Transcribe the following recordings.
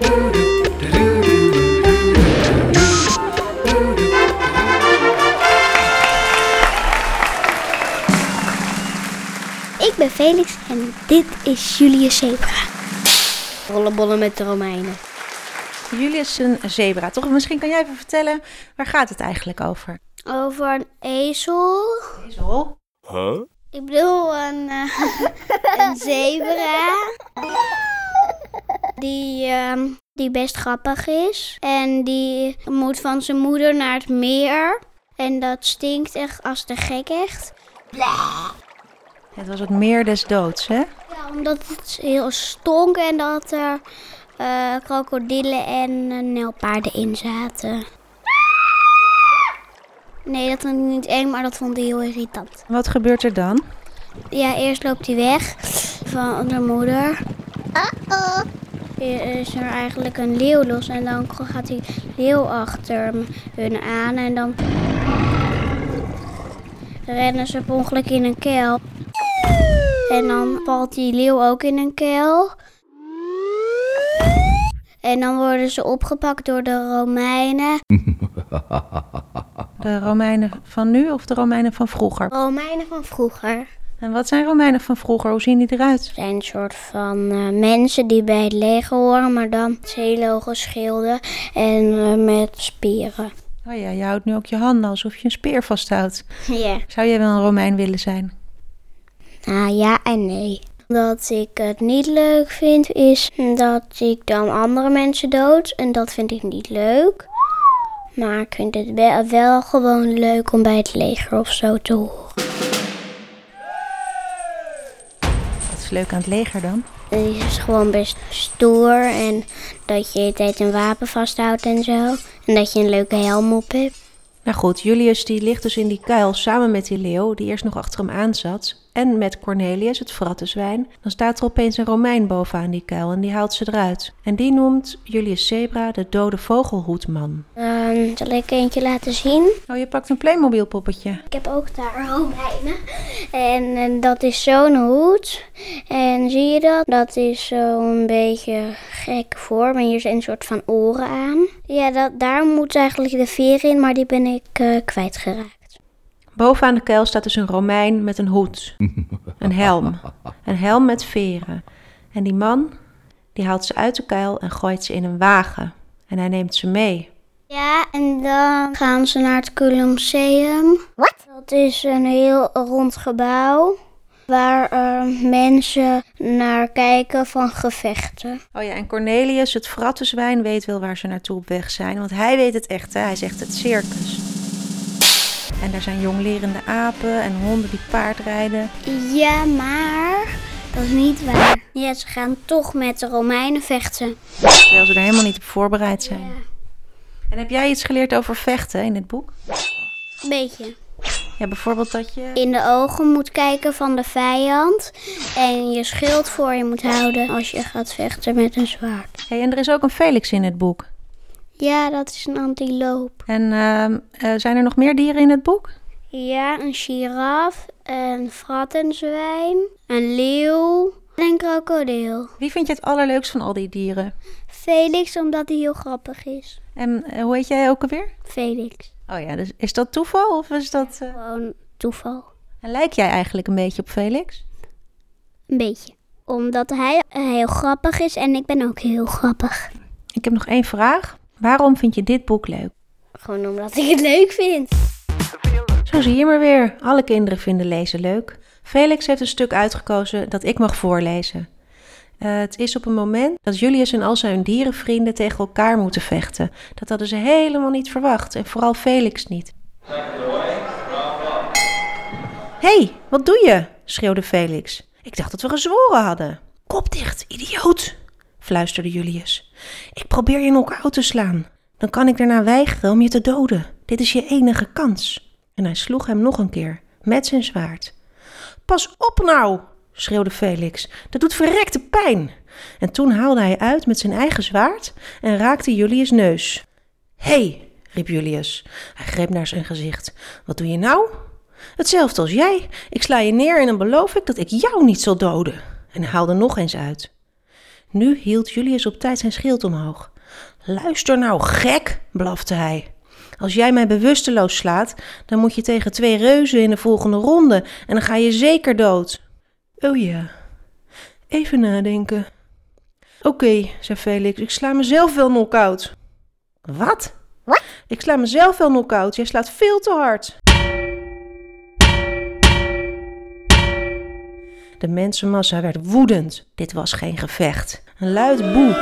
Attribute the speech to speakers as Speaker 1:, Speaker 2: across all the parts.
Speaker 1: Ik ben Felix en dit is Julius Zebra. Rollenbollen met de Romeinen.
Speaker 2: Julius een zebra, toch? Misschien kan jij even vertellen, waar gaat het eigenlijk over?
Speaker 1: Over een ezel.
Speaker 2: Ezel?
Speaker 1: Ik bedoel een, eh, een zebra. Die, ehm, die best grappig is. En die moet van zijn moeder naar het meer. En dat stinkt echt als de gek echt.
Speaker 2: Het was het meer des doods, hè?
Speaker 1: Ja, omdat het heel stonk en dat er eh, krokodillen en eh, nijlpaarden in zaten. Nee, dat vond ik niet eng, maar dat vond hij heel irritant.
Speaker 2: Wat gebeurt er dan?
Speaker 1: Ja, eerst loopt hij weg van de moeder. Uh-oh. Is er eigenlijk een leeuw los en dan gaat die leeuw achter hun aan en dan rennen ze per ongeluk in een kuil. En dan valt die leeuw ook in een kuil. En dan worden ze opgepakt door de Romeinen.
Speaker 2: De Romeinen van nu of de Romeinen van vroeger?
Speaker 1: Romeinen van vroeger.
Speaker 2: En wat zijn Romeinen van vroeger? Hoe zien die eruit?
Speaker 1: zijn een soort van eh, mensen die bij het leger horen, maar dan hoge schilden en eh, met spieren.
Speaker 2: Oh ja, je houdt nu ook je handen alsof je een speer vasthoudt.
Speaker 1: Ja.
Speaker 2: Zou jij wel een Romein willen zijn?
Speaker 1: Nou ja en nee. Dat ik het niet leuk vind is dat ik dan andere mensen dood en dat vind ik niet leuk. Maar ik vind het wel gewoon leuk om bij het leger of zo te horen.
Speaker 2: Is leuk aan het leger dan?
Speaker 1: Het is gewoon best stoer en dat je de hele tijd een wapen vasthoudt en zo. En dat je een leuke helm op hebt.
Speaker 2: Nou goed, Julius die ligt dus in die kuil samen met die leeuw die eerst nog achter hem aan zat. En met Cornelius, het frattenzwijn. Dan staat er opeens een Romein bovenaan die kuil en die haalt ze eruit. En die noemt Julius Zebra de dode vogelhoedman.
Speaker 1: Dan zal ik eentje laten zien.
Speaker 2: Oh, je pakt een Playmobil poppetje.
Speaker 1: Ik heb ook daar Romeinen. En, dat is zo'n hoed. En zie je dat? Dat is zo'n beetje gek vorm. En hier zijn een soort van oren aan. Ja, dat, daar moet eigenlijk de veer in, maar die ben ik eh, kwijtgeraakt.
Speaker 2: Bovenaan de kuil staat dus een Romein met een hoed. Een helm. Een helm met veren. En die man, die haalt ze uit de kuil en gooit ze in een wagen. En hij neemt ze mee.
Speaker 1: Ja, en dan gaan ze naar het Colosseum. Wat? Dat is een heel rond gebouw waar eh, mensen naar kijken van gevechten.
Speaker 2: Oh ja, en Cornelius, het frattenzwijn, weet wel waar ze naartoe op weg zijn. Want hij weet het echt, hè? hij zegt het circus. En daar zijn jonglerende apen en honden die paardrijden.
Speaker 1: Ja, maar dat is niet waar. Ja, ze gaan toch met de Romeinen vechten.
Speaker 2: Terwijl ze er helemaal niet op voorbereid zijn. En heb jij iets geleerd over vechten in dit boek?
Speaker 1: Een beetje.
Speaker 2: Ja, bijvoorbeeld dat je...
Speaker 1: In de ogen moet kijken van de vijand. En je schild voor je moet houden als je gaat vechten met een zwaard.
Speaker 2: Hey, en er is ook een Felix in het boek.
Speaker 1: Ja, dat is een antiloop.
Speaker 2: En ehm, eh, zijn er nog meer dieren in het boek?
Speaker 1: Ja, een giraf, een frattenzwijn, een leeuw en een krokodil.
Speaker 2: Wie vind je het allerleukst van al die dieren?
Speaker 1: Felix, omdat hij heel grappig is.
Speaker 2: En eh, hoe heet jij ook alweer?
Speaker 1: Felix.
Speaker 2: Oh ja, dus is dat toeval of is dat... eh,
Speaker 1: Gewoon toeval.
Speaker 2: En lijk jij eigenlijk een beetje op Felix?
Speaker 1: Een beetje. Omdat hij heel grappig is en ik ben ook heel grappig.
Speaker 2: Ik heb nog één vraag. Waarom vind je dit boek leuk?
Speaker 1: Gewoon omdat ik het leuk vind.
Speaker 2: Zo zie je maar weer. Alle kinderen vinden lezen leuk. Felix heeft een stuk uitgekozen dat ik mag voorlezen. Eh, het is op een moment dat Julius en al zijn dierenvrienden tegen elkaar moeten vechten. Dat hadden ze helemaal niet verwacht en vooral Felix niet. Hé, hey, wat doe je? schreeuwde Felix. Ik dacht dat we gezworen hadden. Kop dicht, idioot, fluisterde Julius. Ik probeer je knock-out te slaan. Dan kan ik daarna weigeren om je te doden. Dit is je enige kans. En hij sloeg hem nog een keer, met zijn zwaard. Pas op nou, schreeuwde Felix. Dat doet verrekte pijn. En toen haalde hij uit met zijn eigen zwaard en raakte Julius' neus. Hé, hey, riep Julius. Hij greep naar zijn gezicht. Wat doe je nou? Hetzelfde als jij. Ik sla je neer en dan beloof ik dat ik jou niet zal doden. En haalde nog eens uit. Nu hield Julius op tijd zijn schild omhoog. Luister nou, gek, blafte hij. Als jij mij bewusteloos slaat, dan moet je tegen twee reuzen in de volgende ronde en dan ga je zeker dood. Oh ja, even nadenken. Oké, zei Felix, ik sla mezelf wel knock-out. Wat?
Speaker 3: Wat?
Speaker 2: Ik sla mezelf wel knock-out, jij slaat veel te hard. De mensenmassa werd woedend. Dit was geen gevecht. Een luid boe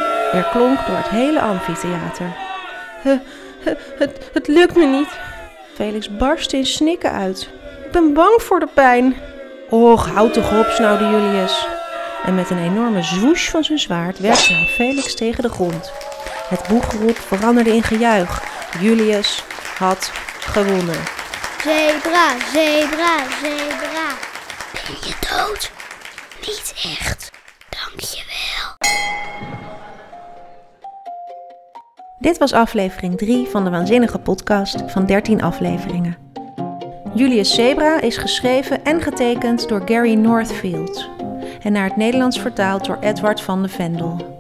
Speaker 2: klonk door het hele amfitheater. Het, het, lukt me niet. Felix barstte in snikken uit. Ik ben bang voor de pijn. Och, houd toch op, snauwde Julius. En met een enorme zwoesh van zijn zwaard werkte hij Felix tegen de grond. Het boegeroep veranderde in gejuich. Julius had gewonnen.
Speaker 1: Zebra, zebra, zebra. Ben je dood? Niet echt. Dank je wel.
Speaker 2: Dit was aflevering 3 van de waanzinnige podcast van 13 afleveringen. Julius Zebra is geschreven en getekend door Gary Northfield en naar het Nederlands vertaald door Edward van de Vendel.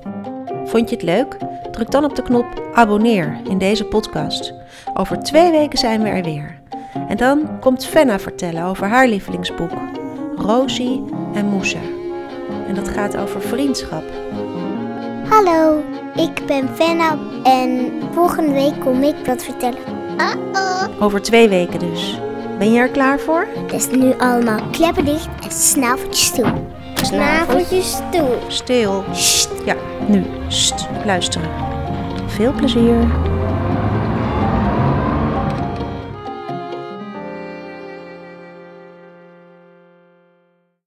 Speaker 2: Vond je het leuk? Druk dan op de knop abonneer in deze podcast. Over twee weken zijn we er weer. En dan komt Fenna vertellen over haar lievelingsboek, Rosie en Moussa. En dat gaat over vriendschap.
Speaker 3: Hallo, ik ben Fenna en volgende week kom ik wat vertellen. Uh-oh.
Speaker 2: Over twee weken dus. Ben je er klaar voor?
Speaker 3: Dus nu allemaal kleppen dicht en snaveltjes toe.
Speaker 1: Snaveltjes toe.
Speaker 2: Stil. Ja, nu. Sst, luisteren. Veel plezier.